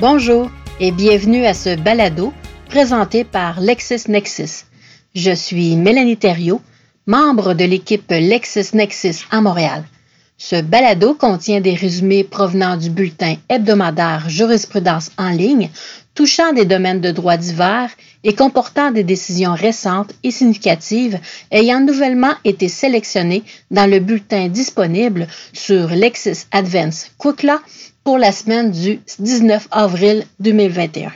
Bonjour et bienvenue à ce balado présenté par LexisNexis. Je suis Mélanie Thériault, membre de l'équipe LexisNexis à Montréal. Ce balado contient des résumés provenant du bulletin hebdomadaire Jurisprudence en ligne touchant des domaines de droit divers et comportant des décisions récentes et significatives ayant nouvellement été sélectionnées dans le bulletin disponible sur Lexis Advance pour la semaine du 19 avril 2021.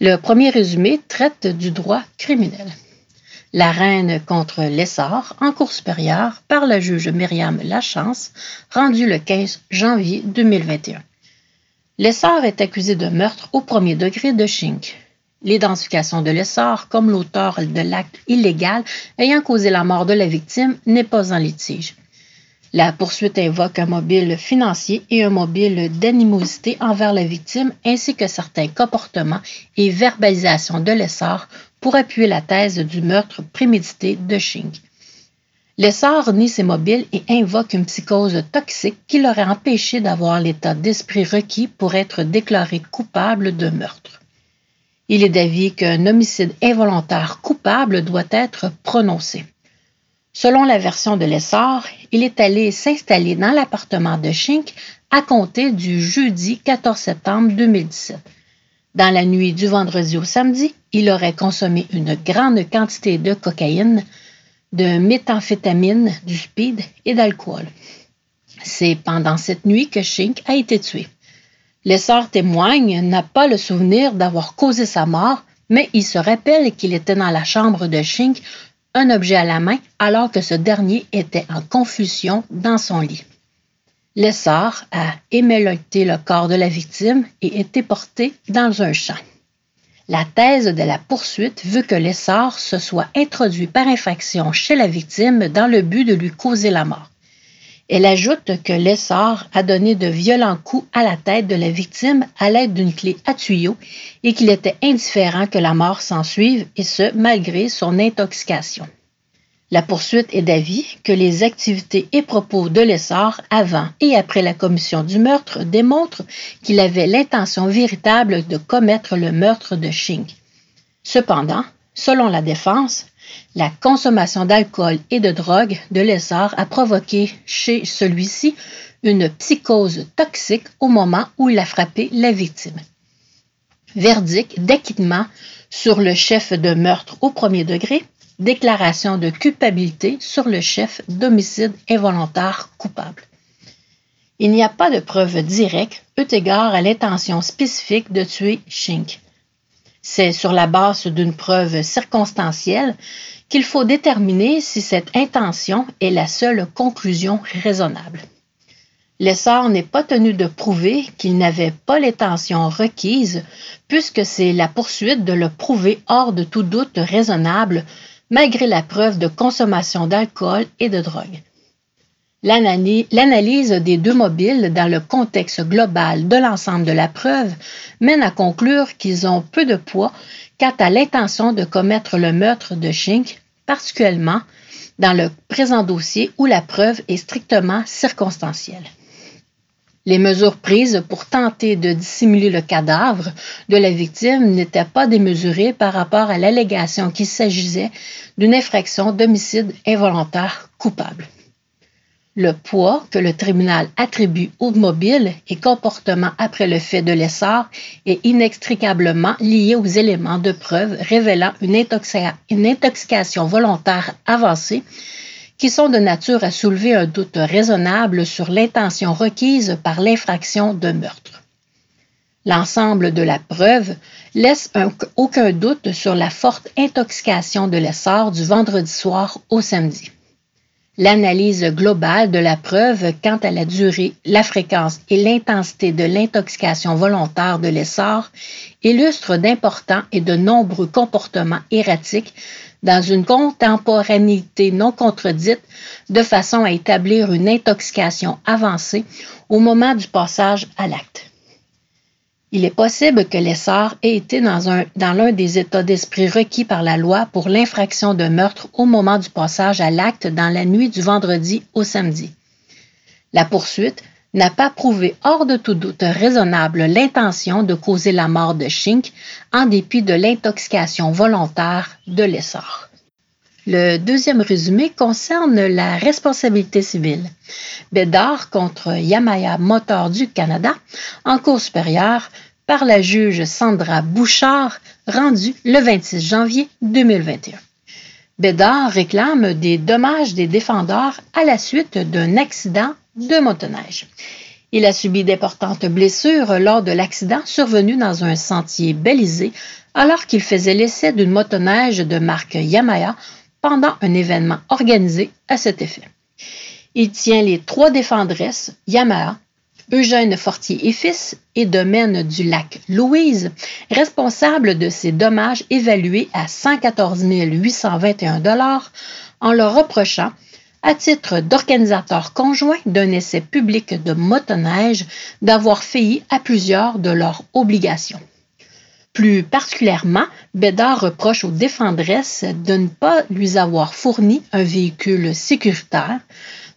Le premier résumé traite du droit criminel. La reine contre l'essor en cours supérieure par la juge Myriam Lachance, rendue le 15 janvier 2021. L'essor est accusé de meurtre au premier degré de Schink. L'identification de l'essor comme l'auteur de l'acte illégal ayant causé la mort de la victime n'est pas en litige. La poursuite invoque un mobile financier et un mobile d'animosité envers la victime ainsi que certains comportements et verbalisations de l'essor pour appuyer la thèse du meurtre prémédité de Schink. L'essor nie ses mobiles et invoque une psychose toxique qui l'aurait empêché d'avoir l'état d'esprit requis pour être déclaré coupable de meurtre. Il est d'avis qu'un homicide involontaire coupable doit être prononcé. Selon la version de l'essor, il est allé s'installer dans l'appartement de Schink à compter du jeudi 14 septembre 2017. Dans la nuit du vendredi au samedi, il aurait consommé une grande quantité de cocaïne, de méthamphétamine, du speed et d'alcool. C'est pendant cette nuit que Shink a été tué. L'essor témoigne n'a pas le souvenir d'avoir causé sa mort, mais il se rappelle qu'il était dans la chambre de Shink, un objet à la main, alors que ce dernier était en confusion dans son lit. L'essor a éméloté le corps de la victime et été porté dans un champ. La thèse de la poursuite veut que l'essor se soit introduit par infraction chez la victime dans le but de lui causer la mort. Elle ajoute que l'essor a donné de violents coups à la tête de la victime à l'aide d'une clé à tuyau et qu'il était indifférent que la mort s'ensuive et ce malgré son intoxication. La poursuite est d'avis que les activités et propos de l'essor avant et après la commission du meurtre démontrent qu'il avait l'intention véritable de commettre le meurtre de Shing. Cependant, selon la défense, la consommation d'alcool et de drogue de l'essor a provoqué chez celui-ci une psychose toxique au moment où il a frappé la victime. Verdict d'acquittement sur le chef de meurtre au premier degré déclaration de culpabilité sur le chef d'homicide involontaire coupable. Il n'y a pas de preuve directe eu égard à l'intention spécifique de tuer Shink. C'est sur la base d'une preuve circonstancielle qu'il faut déterminer si cette intention est la seule conclusion raisonnable. L'essor n'est pas tenu de prouver qu'il n'avait pas l'intention requise, puisque c'est la poursuite de le prouver hors de tout doute raisonnable malgré la preuve de consommation d'alcool et de drogue. L'analyse des deux mobiles dans le contexte global de l'ensemble de la preuve mène à conclure qu'ils ont peu de poids quant à l'intention de commettre le meurtre de Schink, particulièrement dans le présent dossier où la preuve est strictement circonstancielle. Les mesures prises pour tenter de dissimuler le cadavre de la victime n'étaient pas démesurées par rapport à l'allégation qu'il s'agissait d'une infraction d'homicide involontaire coupable. Le poids que le tribunal attribue au mobile et comportement après le fait de l'essor est inextricablement lié aux éléments de preuve révélant une, une intoxication volontaire avancée qui sont de nature à soulever un doute raisonnable sur l'intention requise par l'infraction de meurtre. L'ensemble de la preuve laisse aucun doute sur la forte intoxication de l'essor du vendredi soir au samedi. L'analyse globale de la preuve quant à la durée, la fréquence et l'intensité de l'intoxication volontaire de l'essor illustre d'importants et de nombreux comportements erratiques dans une contemporanéité non contredite de façon à établir une intoxication avancée au moment du passage à l'acte. Il est possible que l'essor ait été dans, un, dans l'un des états d'esprit requis par la loi pour l'infraction de meurtre au moment du passage à l'acte dans la nuit du vendredi au samedi. La poursuite n'a pas prouvé hors de tout doute raisonnable l'intention de causer la mort de Schink en dépit de l'intoxication volontaire de l'essor. Le deuxième résumé concerne la responsabilité civile. Bédard contre Yamaya Motor du Canada en cours supérieure par la juge Sandra Bouchard, rendue le 26 janvier 2021. Bédard réclame des dommages des défendeurs à la suite d'un accident de motoneige. Il a subi d'importantes blessures lors de l'accident survenu dans un sentier balisé alors qu'il faisait l'essai d'une motoneige de marque Yamaha pendant un événement organisé à cet effet. Il tient les trois défendresses Yamaha, Eugène Fortier et fils et domaine du lac Louise, responsable de ces dommages évalués à 114 821 en leur reprochant, à titre d'organisateur conjoint d'un essai public de motoneige, d'avoir failli à plusieurs de leurs obligations. Plus particulièrement, Bédard reproche aux défendresses de ne pas lui avoir fourni un véhicule sécuritaire,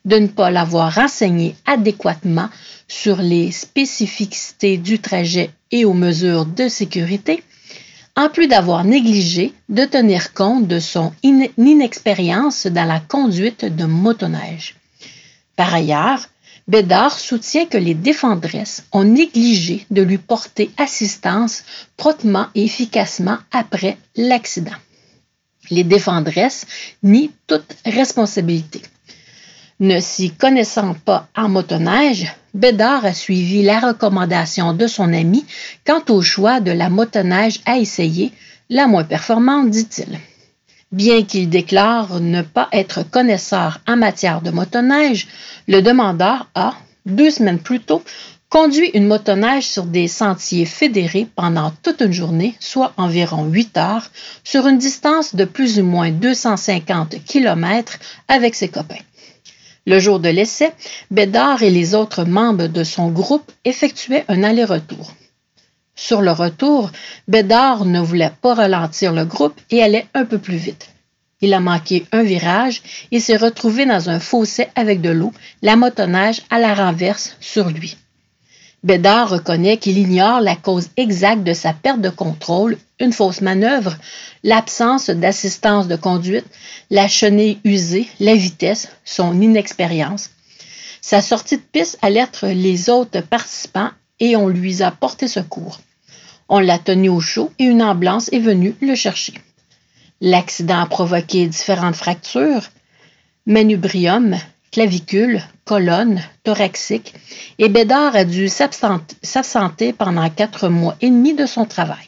de ne pas l'avoir renseigné adéquatement sur les spécificités du trajet et aux mesures de sécurité, en plus d'avoir négligé de tenir compte de son inexpérience dans la conduite de motoneige. Par ailleurs, Bédard soutient que les défendresses ont négligé de lui porter assistance promptement et efficacement après l'accident. Les défendresses nient toute responsabilité. Ne s'y connaissant pas en motoneige, Bédard a suivi la recommandation de son ami quant au choix de la motoneige à essayer, la moins performante, dit-il. Bien qu'il déclare ne pas être connaisseur en matière de motoneige, le demandeur a, deux semaines plus tôt, conduit une motoneige sur des sentiers fédérés pendant toute une journée, soit environ 8 heures, sur une distance de plus ou moins 250 km avec ses copains. Le jour de l'essai, Bédard et les autres membres de son groupe effectuaient un aller-retour. Sur le retour, Bédard ne voulait pas ralentir le groupe et allait un peu plus vite. Il a manqué un virage et s'est retrouvé dans un fossé avec de l'eau, la motoneige à la renverse sur lui. Bédard reconnaît qu'il ignore la cause exacte de sa perte de contrôle, une fausse manœuvre, l'absence d'assistance de conduite, la chenille usée, la vitesse, son inexpérience. Sa sortie de piste alerte les autres participants et on lui a porté secours. On l'a tenu au chaud et une ambulance est venue le chercher. L'accident a provoqué différentes fractures, manubrium, clavicule, colonne, thoraxique, et Bédard a dû s'absenter pendant quatre mois et demi de son travail.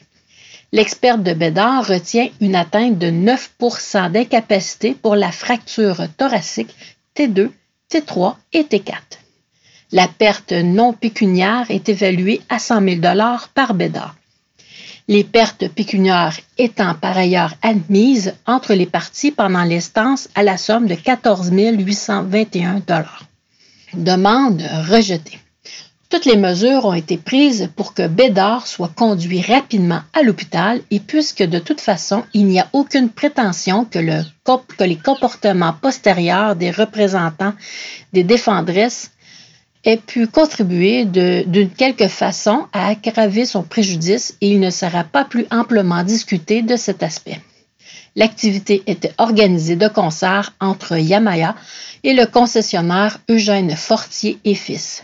L'expert de Bédard retient une atteinte de 9% d'incapacité pour la fracture thoracique T2, T3 et T4. La perte non pécuniaire est évaluée à 100 000 par Bédard les pertes pécuniaires étant par ailleurs admises entre les parties pendant l'instance à la somme de 14 821 Demande rejetée. Toutes les mesures ont été prises pour que Bédard soit conduit rapidement à l'hôpital et puisque de toute façon, il n'y a aucune prétention que, que les comportements postérieurs des représentants des défendresses ait pu contribuer d'une quelque façon à aggraver son préjudice et il ne sera pas plus amplement discuté de cet aspect. L'activité était organisée de concert entre Yamaya et le concessionnaire Eugène Fortier et Fils.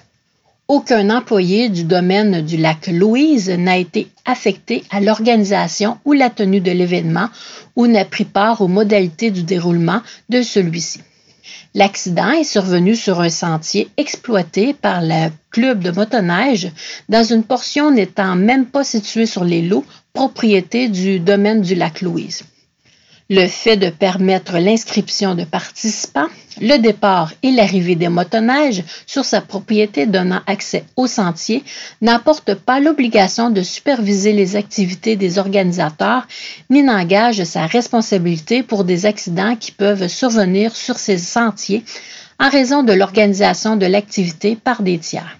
Aucun employé du domaine du lac Louise n'a été affecté à l'organisation ou la tenue de l'événement ou n'a pris part aux modalités du déroulement de celui-ci. L'accident est survenu sur un sentier exploité par le club de motoneige dans une portion n'étant même pas située sur les lots, propriété du domaine du lac Louise. Le fait de permettre l'inscription de participants, le départ et l'arrivée des motoneiges sur sa propriété donnant accès au sentier n'apporte pas l'obligation de superviser les activités des organisateurs ni n'engage sa responsabilité pour des accidents qui peuvent survenir sur ces sentiers en raison de l'organisation de l'activité par des tiers.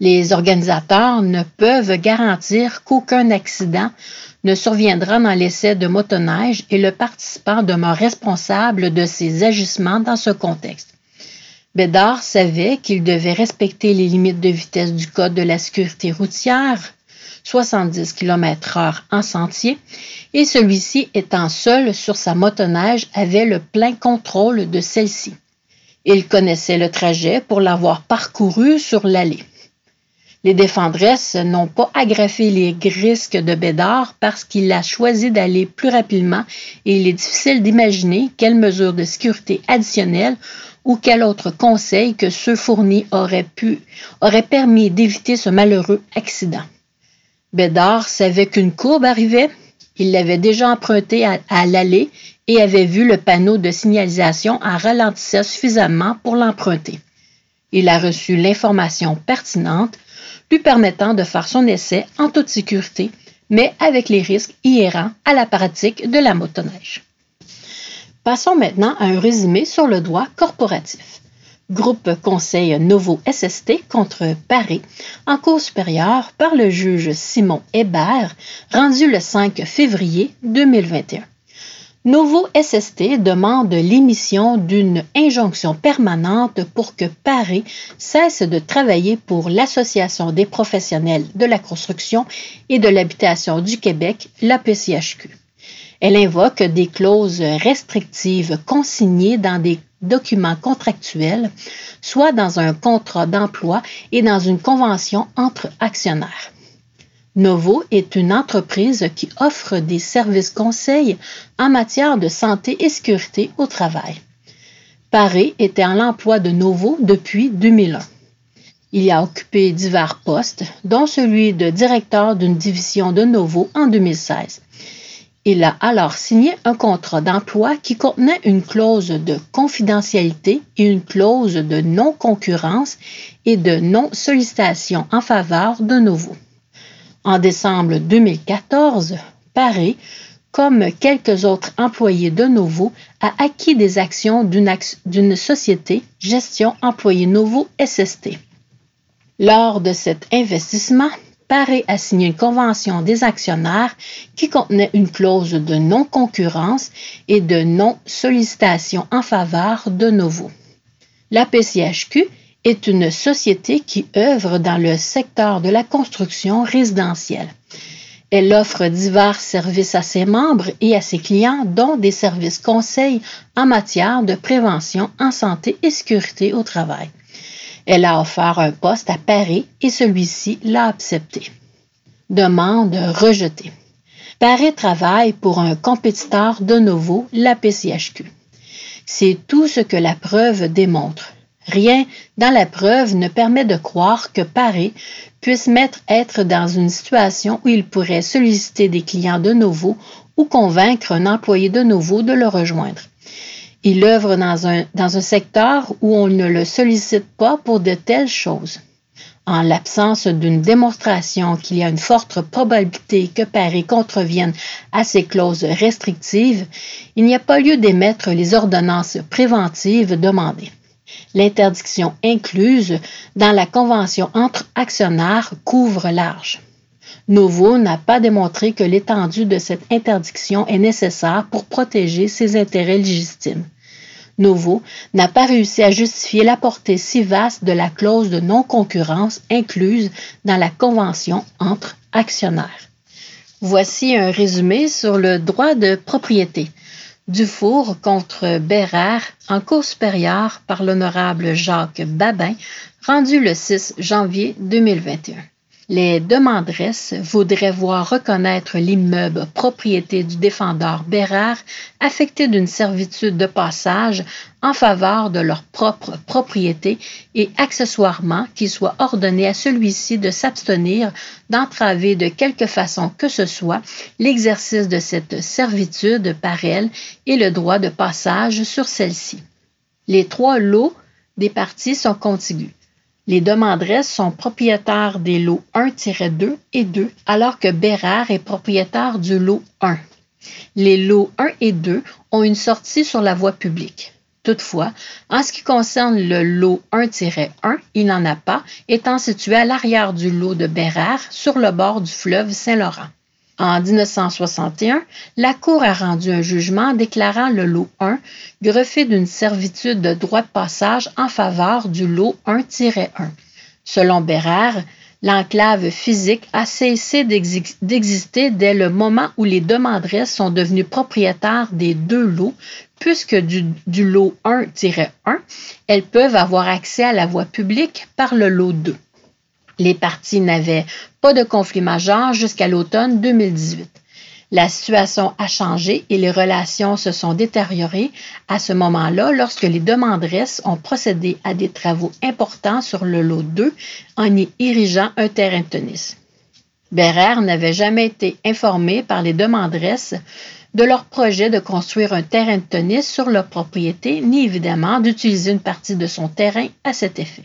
Les organisateurs ne peuvent garantir qu'aucun accident ne surviendra dans l'essai de motoneige et le participant demeure responsable de ses agissements dans ce contexte. Bédard savait qu'il devait respecter les limites de vitesse du Code de la sécurité routière, 70 km/h en sentier, et celui-ci étant seul sur sa motoneige avait le plein contrôle de celle-ci. Il connaissait le trajet pour l'avoir parcouru sur l'allée. Les défendresses n'ont pas agrafé les risques de Bédard parce qu'il a choisi d'aller plus rapidement et il est difficile d'imaginer quelles mesures de sécurité additionnelles ou quel autre conseil que ceux fournis auraient pu, auraient permis d'éviter ce malheureux accident. Bédard savait qu'une courbe arrivait. Il l'avait déjà emprunté à, à l'allée et avait vu le panneau de signalisation en ralentissant suffisamment pour l'emprunter. Il a reçu l'information pertinente lui permettant de faire son essai en toute sécurité, mais avec les risques inhérents à la pratique de la motoneige. Passons maintenant à un résumé sur le droit corporatif. Groupe Conseil Novo SST contre Paris en cours supérieure par le juge Simon Hébert, rendu le 5 février 2021. Nouveau SST demande l'émission d'une injonction permanente pour que Paris cesse de travailler pour l'Association des professionnels de la construction et de l'habitation du Québec, l'APCHQ. Elle invoque des clauses restrictives consignées dans des documents contractuels, soit dans un contrat d'emploi et dans une convention entre actionnaires. Novo est une entreprise qui offre des services conseils en matière de santé et sécurité au travail. Paré était en l'emploi de Novo depuis 2001. Il a occupé divers postes, dont celui de directeur d'une division de Novo en 2016. Il a alors signé un contrat d'emploi qui contenait une clause de confidentialité et une clause de non-concurrence et de non-sollicitation en faveur de Novo. En décembre 2014, Paré, comme quelques autres employés de Novo, a acquis des actions d'une société Gestion Employés Novo SST. Lors de cet investissement, Paré a signé une convention des actionnaires qui contenait une clause de non-concurrence et de non-sollicitation en faveur de Novo. La PCHQ est une société qui œuvre dans le secteur de la construction résidentielle. Elle offre divers services à ses membres et à ses clients, dont des services conseils en matière de prévention en santé et sécurité au travail. Elle a offert un poste à Paris et celui-ci l'a accepté. Demande rejetée. Paris travaille pour un compétiteur de nouveau, la PCHQ. C'est tout ce que la preuve démontre. Rien dans la preuve ne permet de croire que Paré puisse mettre être dans une situation où il pourrait solliciter des clients de nouveau ou convaincre un employé de nouveau de le rejoindre. Il œuvre dans un, dans un secteur où on ne le sollicite pas pour de telles choses. En l'absence d'une démonstration qu'il y a une forte probabilité que Paris contrevienne à ces clauses restrictives, il n'y a pas lieu d'émettre les ordonnances préventives demandées. L'interdiction incluse dans la convention entre actionnaires couvre large. Novo n'a pas démontré que l'étendue de cette interdiction est nécessaire pour protéger ses intérêts légitimes. Novo n'a pas réussi à justifier la portée si vaste de la clause de non-concurrence incluse dans la convention entre actionnaires. Voici un résumé sur le droit de propriété. Dufour contre Bérard en cours supérieure par l'honorable Jacques Babin, rendu le 6 janvier 2021. Les demanderesses voudraient voir reconnaître l'immeuble propriété du défendeur Bérard affecté d'une servitude de passage en faveur de leur propre propriété et accessoirement qu'il soit ordonné à celui-ci de s'abstenir d'entraver de quelque façon que ce soit l'exercice de cette servitude par elle et le droit de passage sur celle-ci. Les trois lots des parties sont contigus. Les demanderesses sont propriétaires des lots 1-2 et 2, alors que Bérard est propriétaire du lot 1. Les lots 1 et 2 ont une sortie sur la voie publique. Toutefois, en ce qui concerne le lot 1-1, il n'en a pas, étant situé à l'arrière du lot de Bérard, sur le bord du fleuve Saint-Laurent. En 1961, la Cour a rendu un jugement déclarant le lot 1 greffé d'une servitude de droit de passage en faveur du lot 1-1. Selon Bérard, l'enclave physique a cessé d'exister dès le moment où les demanderesses sont devenues propriétaires des deux lots, puisque du, du lot 1-1, elles peuvent avoir accès à la voie publique par le lot 2. Les parties n'avaient pas de conflit majeur jusqu'à l'automne 2018. La situation a changé et les relations se sont détériorées à ce moment-là lorsque les demanderesses ont procédé à des travaux importants sur le lot 2 en y érigeant un terrain de tennis. Bérère n'avait jamais été informé par les demanderesses de leur projet de construire un terrain de tennis sur leur propriété, ni évidemment d'utiliser une partie de son terrain à cet effet.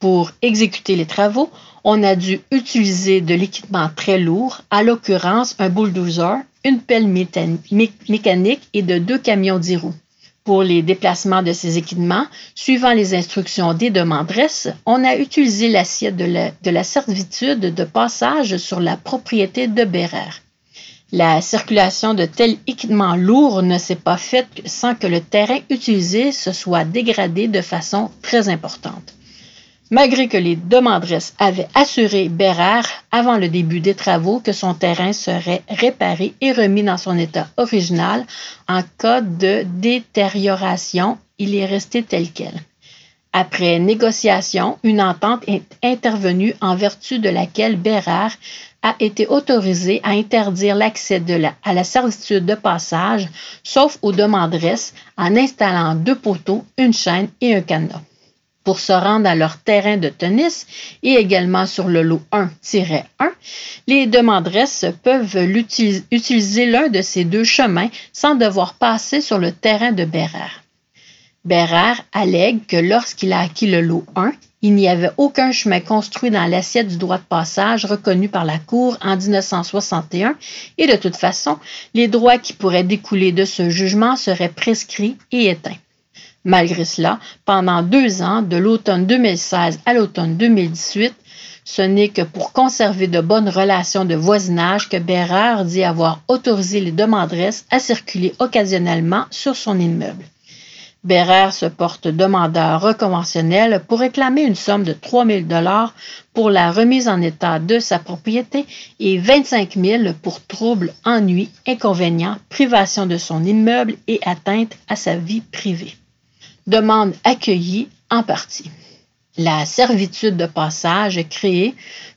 Pour exécuter les travaux, on a dû utiliser de l'équipement très lourd, à l'occurrence un bulldozer, une pelle mécanique et de deux camions dix roues. Pour les déplacements de ces équipements, suivant les instructions des demanderesses, on a utilisé l'assiette de la, de la servitude de passage sur la propriété de Bérère. La circulation de tels équipements lourds ne s'est pas faite sans que le terrain utilisé se soit dégradé de façon très importante. Malgré que les demanderesses avaient assuré Bérard avant le début des travaux que son terrain serait réparé et remis dans son état original en cas de détérioration, il est resté tel quel. Après négociation, une entente est intervenue en vertu de laquelle Bérard a été autorisé à interdire l'accès à la servitude de passage, sauf aux demanderesses, en installant deux poteaux, une chaîne et un cadenas pour se rendre à leur terrain de tennis et également sur le lot 1-1, les demanderesses peuvent utiliser l'un de ces deux chemins sans devoir passer sur le terrain de Bérard. Bérard allègue que lorsqu'il a acquis le lot 1, il n'y avait aucun chemin construit dans l'assiette du droit de passage reconnu par la Cour en 1961 et de toute façon, les droits qui pourraient découler de ce jugement seraient prescrits et éteints. Malgré cela, pendant deux ans, de l'automne 2016 à l'automne 2018, ce n'est que pour conserver de bonnes relations de voisinage que Bérard dit avoir autorisé les demanderesses à circuler occasionnellement sur son immeuble. Bérard se porte demandeur reconventionnel pour réclamer une somme de 3 000 pour la remise en état de sa propriété et 25 000 pour troubles, ennuis, inconvénients, privation de son immeuble et atteinte à sa vie privée demande accueillie en partie. La servitude de passage créée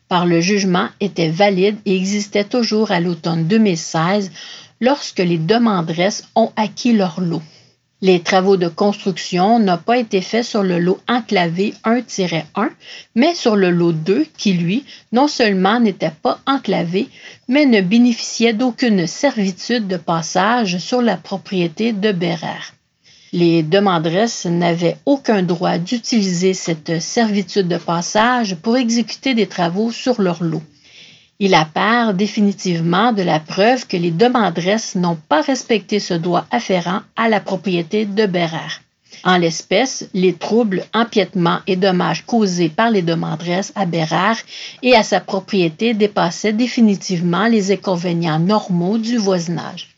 par le jugement était valide et existait toujours à l'automne 2016 lorsque les demanderesses ont acquis leur lot. Les travaux de construction n'ont pas été faits sur le lot enclavé 1-1, mais sur le lot 2 qui, lui, non seulement n'était pas enclavé, mais ne bénéficiait d'aucune servitude de passage sur la propriété de Bérard. Les demanderesses n'avaient aucun droit d'utiliser cette servitude de passage pour exécuter des travaux sur leur lot. Il apparaît définitivement de la preuve que les demanderesses n'ont pas respecté ce droit afférent à la propriété de Bérard. En l'espèce, les troubles, empiètements et dommages causés par les demanderesses à Bérard et à sa propriété dépassaient définitivement les inconvénients normaux du voisinage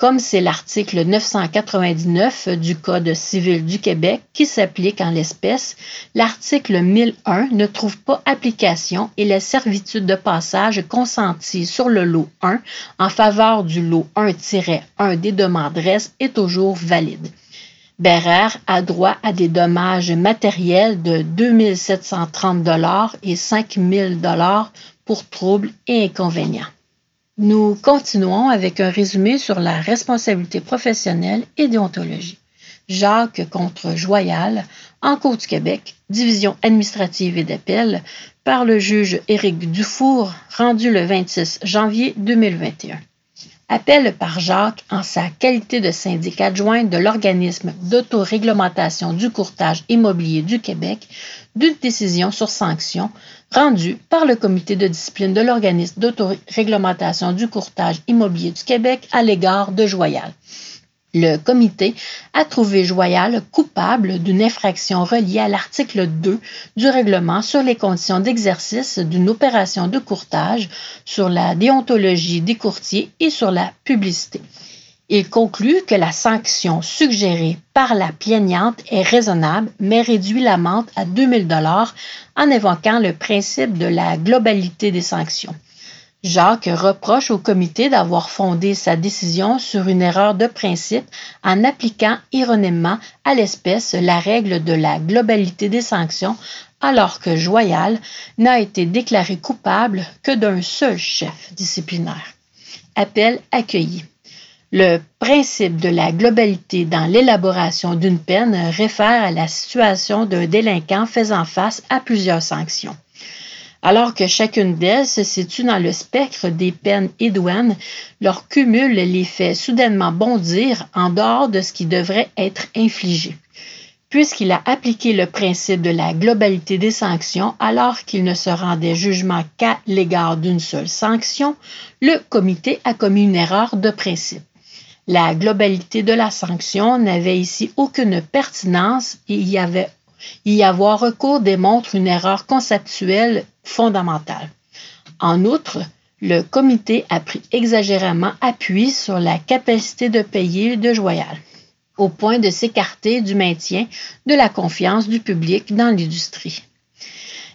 comme c'est l'article 999 du Code civil du Québec qui s'applique en l'espèce, l'article 1001 ne trouve pas application et la servitude de passage consentie sur le lot 1 en faveur du lot 1-1 des demanderesses est toujours valide. Bérard a droit à des dommages matériels de 2730 et 5000 pour troubles et inconvénients. Nous continuons avec un résumé sur la responsabilité professionnelle et déontologie. Jacques contre Joyal, en Cour du Québec, division administrative et d'appel, par le juge Éric Dufour, rendu le 26 janvier 2021. Appel par Jacques en sa qualité de syndic adjoint de l'organisme d'autoréglementation du courtage immobilier du Québec d'une décision sur sanction rendu par le comité de discipline de l'organisme d'autoréglementation du courtage immobilier du Québec à l'égard de Joyal. Le comité a trouvé Joyal coupable d'une infraction reliée à l'article 2 du règlement sur les conditions d'exercice d'une opération de courtage, sur la déontologie des courtiers et sur la publicité. Il conclut que la sanction suggérée par la plaignante est raisonnable, mais réduit l'amende à 2000 dollars en évoquant le principe de la globalité des sanctions. Jacques reproche au comité d'avoir fondé sa décision sur une erreur de principe en appliquant ironément à l'espèce la règle de la globalité des sanctions alors que Joyal n'a été déclaré coupable que d'un seul chef disciplinaire. Appel accueilli. Le principe de la globalité dans l'élaboration d'une peine réfère à la situation d'un délinquant faisant face à plusieurs sanctions. Alors que chacune d'elles se situe dans le spectre des peines et douanes, leur cumul les fait soudainement bondir en dehors de ce qui devrait être infligé. Puisqu'il a appliqué le principe de la globalité des sanctions alors qu'il ne se rendait jugement qu'à l'égard d'une seule sanction, le comité a commis une erreur de principe. La globalité de la sanction n'avait ici aucune pertinence et y avoir recours démontre une erreur conceptuelle fondamentale. En outre, le comité a pris exagérément appui sur la capacité de payer de Joyal, au point de s'écarter du maintien de la confiance du public dans l'industrie.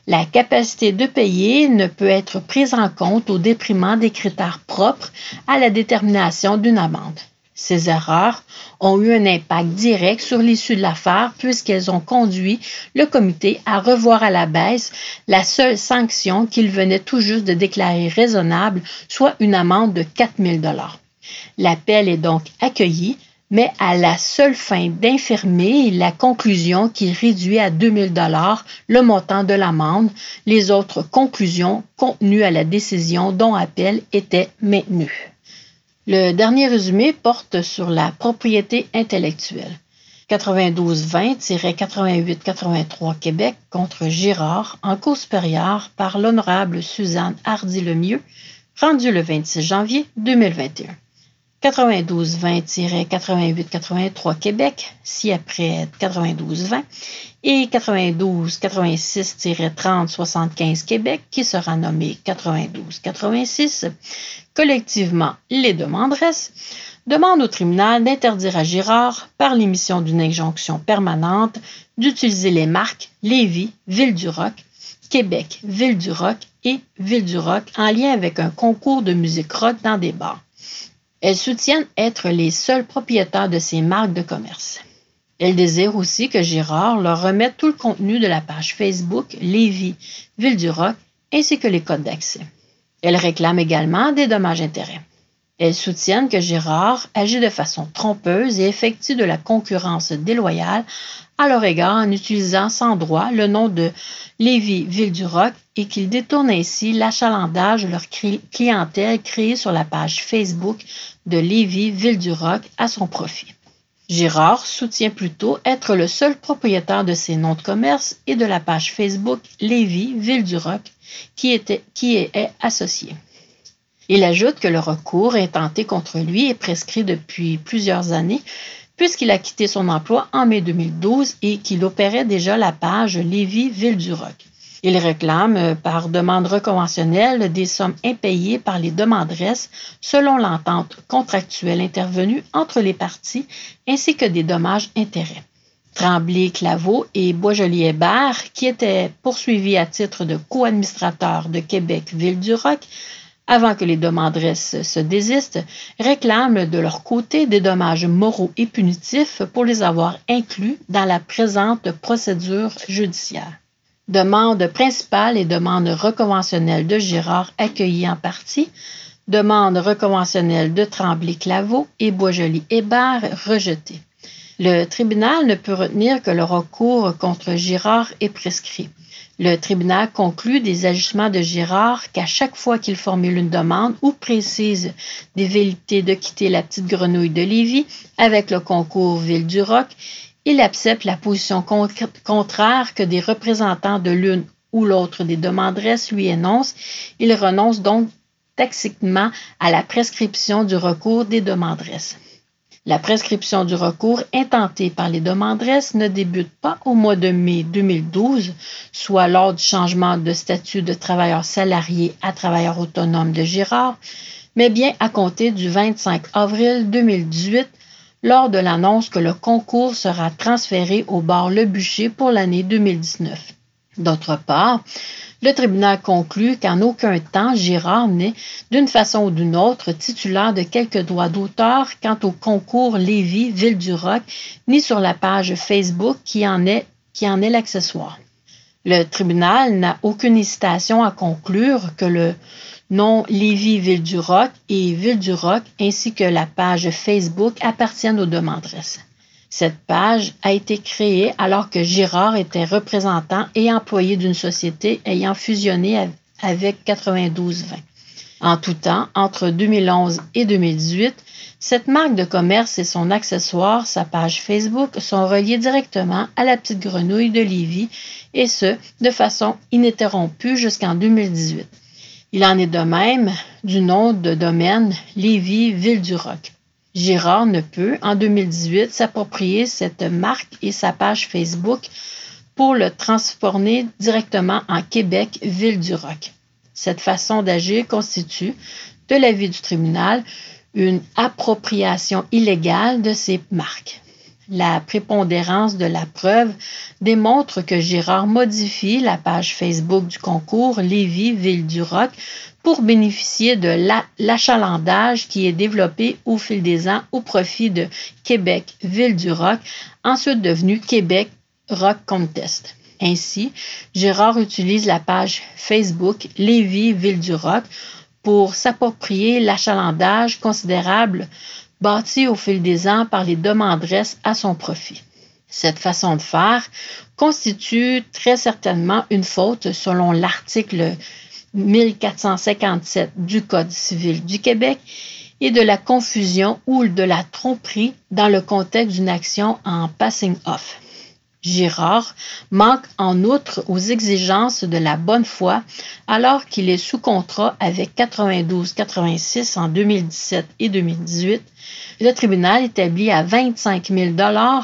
La capacité de payer ne peut être prise en compte au déprimant des critères propres à la détermination d'une amende. Ces erreurs ont eu un impact direct sur l'issue de l'affaire puisqu'elles ont conduit le comité à revoir à la baisse la seule sanction qu'il venait tout juste de déclarer raisonnable, soit une amende de 4 000 L'appel est donc accueilli, mais à la seule fin d'infirmer la conclusion qui réduit à 2 000 le montant de l'amende. Les autres conclusions contenues à la décision dont appel étaient maintenues. Le dernier résumé porte sur la propriété intellectuelle. 9220-8883 Québec contre Girard en cours supérieure par l'honorable Suzanne Hardy-Lemieux, rendu le 26 janvier 2021. 9220-8883 Québec, ci-après 9220, et 9286-3075 Québec, qui sera nommé 9286, collectivement les demanderesses, demandent au tribunal d'interdire à Girard, par l'émission d'une injonction permanente, d'utiliser les marques Lévis, Ville-du-Roc, Québec, Ville-du-Roc et Ville-du-Roc en lien avec un concours de musique rock dans des bars. Elles soutiennent être les seuls propriétaires de ces marques de commerce. Elles désirent aussi que Girard leur remette tout le contenu de la page Facebook Lévis, Ville du Roc, ainsi que les codes d'accès. Elles réclament également des dommages-intérêts. Elles soutiennent que Girard agit de façon trompeuse et effectue de la concurrence déloyale à leur égard en utilisant sans droit le nom de Lévis Ville du Roc et qu'il détourne ainsi l'achalandage de leur clientèle créée sur la page Facebook de Lévis Ville du Roc à son profit. Girard soutient plutôt être le seul propriétaire de ces noms de commerce et de la page Facebook Lévis Ville du Roc qui, était, qui est associée. Il ajoute que le recours intenté contre lui est prescrit depuis plusieurs années puisqu'il a quitté son emploi en mai 2012 et qu'il opérait déjà la page Lévis-Ville-du-Roc. Il réclame euh, par demande reconventionnelle des sommes impayées par les demanderesses selon l'entente contractuelle intervenue entre les parties ainsi que des dommages-intérêts. Tremblay, Claveau et Boisjoli-Hébert, qui étaient poursuivis à titre de co-administrateurs de Québec-Ville-du-Roc, avant que les demanderesses se désistent, réclament de leur côté des dommages moraux et punitifs pour les avoir inclus dans la présente procédure judiciaire. Demande principale et demande reconventionnelle de Girard accueillie en partie, demande reconventionnelle de Tremblay-Claveau et Boisjoli-Hébert rejetée. Le tribunal ne peut retenir que le recours contre Girard est prescrit. Le tribunal conclut des ajustements de Girard qu'à chaque fois qu'il formule une demande ou précise des vérités de quitter la petite grenouille de Lévis avec le concours Ville du Roc, il accepte la position contraire que des représentants de l'une ou l'autre des demanderesses lui énoncent. Il renonce donc tacitement à la prescription du recours des demanderesses. La prescription du recours intenté par les demanderesses ne débute pas au mois de mai 2012, soit lors du changement de statut de travailleur salarié à travailleur autonome de Girard, mais bien à compter du 25 avril 2018, lors de l'annonce que le concours sera transféré au bar Le Bûcher pour l'année 2019. D'autre part, le tribunal conclut qu'en aucun temps Girard n'est, d'une façon ou d'une autre, titulaire de quelque droit d'auteur quant au concours Lévis-Ville du Roc, ni sur la page Facebook qui en est l'accessoire. Le tribunal n'a aucune hésitation à conclure que le nom Lévis-Ville-du-Roc et Ville-du-Roc ainsi que la page Facebook appartiennent aux demanderesses. Cette page a été créée alors que Girard était représentant et employé d'une société ayant fusionné avec 9220. En tout temps, entre 2011 et 2018, cette marque de commerce et son accessoire, sa page Facebook, sont reliés directement à la petite grenouille de Lévis et ce, de façon ininterrompue jusqu'en 2018. Il en est de même du nom de domaine Lévis Ville du Roc. Girard ne peut, en 2018, s'approprier cette marque et sa page Facebook pour le transformer directement en Québec, ville du roc. Cette façon d'agir constitue, de l'avis du tribunal, une appropriation illégale de ces marques. La prépondérance de la preuve démontre que Girard modifie la page Facebook du concours Lévis Ville du Roc pour bénéficier de l'achalandage qui est développé au fil des ans au profit de Québec Ville du Roc, ensuite devenu Québec Rock Contest. Ainsi, Gérard utilise la page Facebook Lévis Ville du Roc pour s'approprier l'achalandage considérable bâti au fil des ans par les demanderesses à son profit. Cette façon de faire constitue très certainement une faute selon l'article 1457 du Code civil du Québec et de la confusion ou de la tromperie dans le contexte d'une action en passing off. Girard manque en outre aux exigences de la bonne foi alors qu'il est sous contrat avec 92-86 en 2017 et 2018. Le tribunal établit à 25 000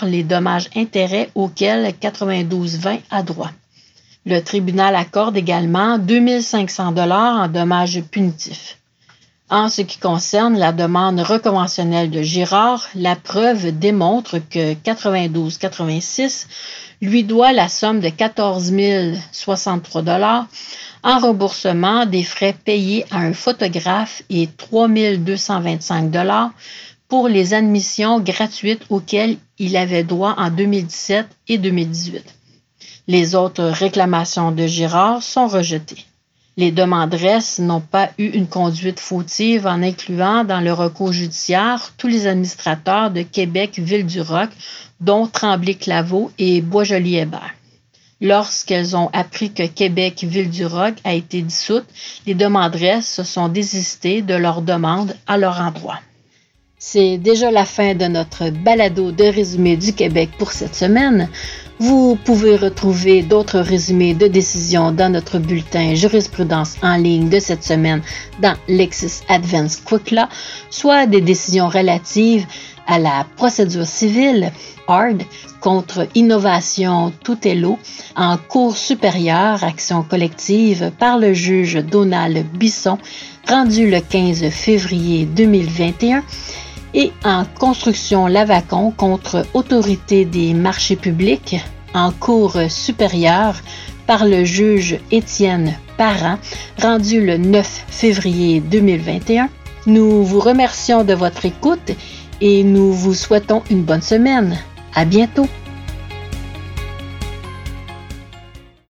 les dommages-intérêts auxquels 92-20 a droit. Le tribunal accorde également 2500 en dommages punitifs. En ce qui concerne la demande reconventionnelle de Girard, la preuve démontre que 92-86 lui doit la somme de 14 063 en remboursement des frais payés à un photographe et 3 225 pour les admissions gratuites auxquelles il avait droit en 2017 et 2018. Les autres réclamations de Girard sont rejetées. Les demanderesses n'ont pas eu une conduite fautive en incluant dans le recours judiciaire tous les administrateurs de Québec Ville-du-Roc, dont Tremblay-Claveau et Boisjoli-Hébert. Lorsqu'elles ont appris que Québec Ville-du-Roc a été dissoute, les demanderesses se sont désistées de leur demande à leur endroit. C'est déjà la fin de notre balado de résumé du Québec pour cette semaine. Vous pouvez retrouver d'autres résumés de décisions dans notre bulletin jurisprudence en ligne de cette semaine dans Lexis Advanced Quick Law, soit des décisions relatives à la procédure civile HARD contre Innovation Toutello en cours supérieure action collective par le juge Donald Bisson rendu le 15 février 2021 et en construction Lavacon contre Autorité des marchés publics en cours supérieure par le juge Étienne Parent, rendu le 9 février 2021. Nous vous remercions de votre écoute et nous vous souhaitons une bonne semaine. À bientôt!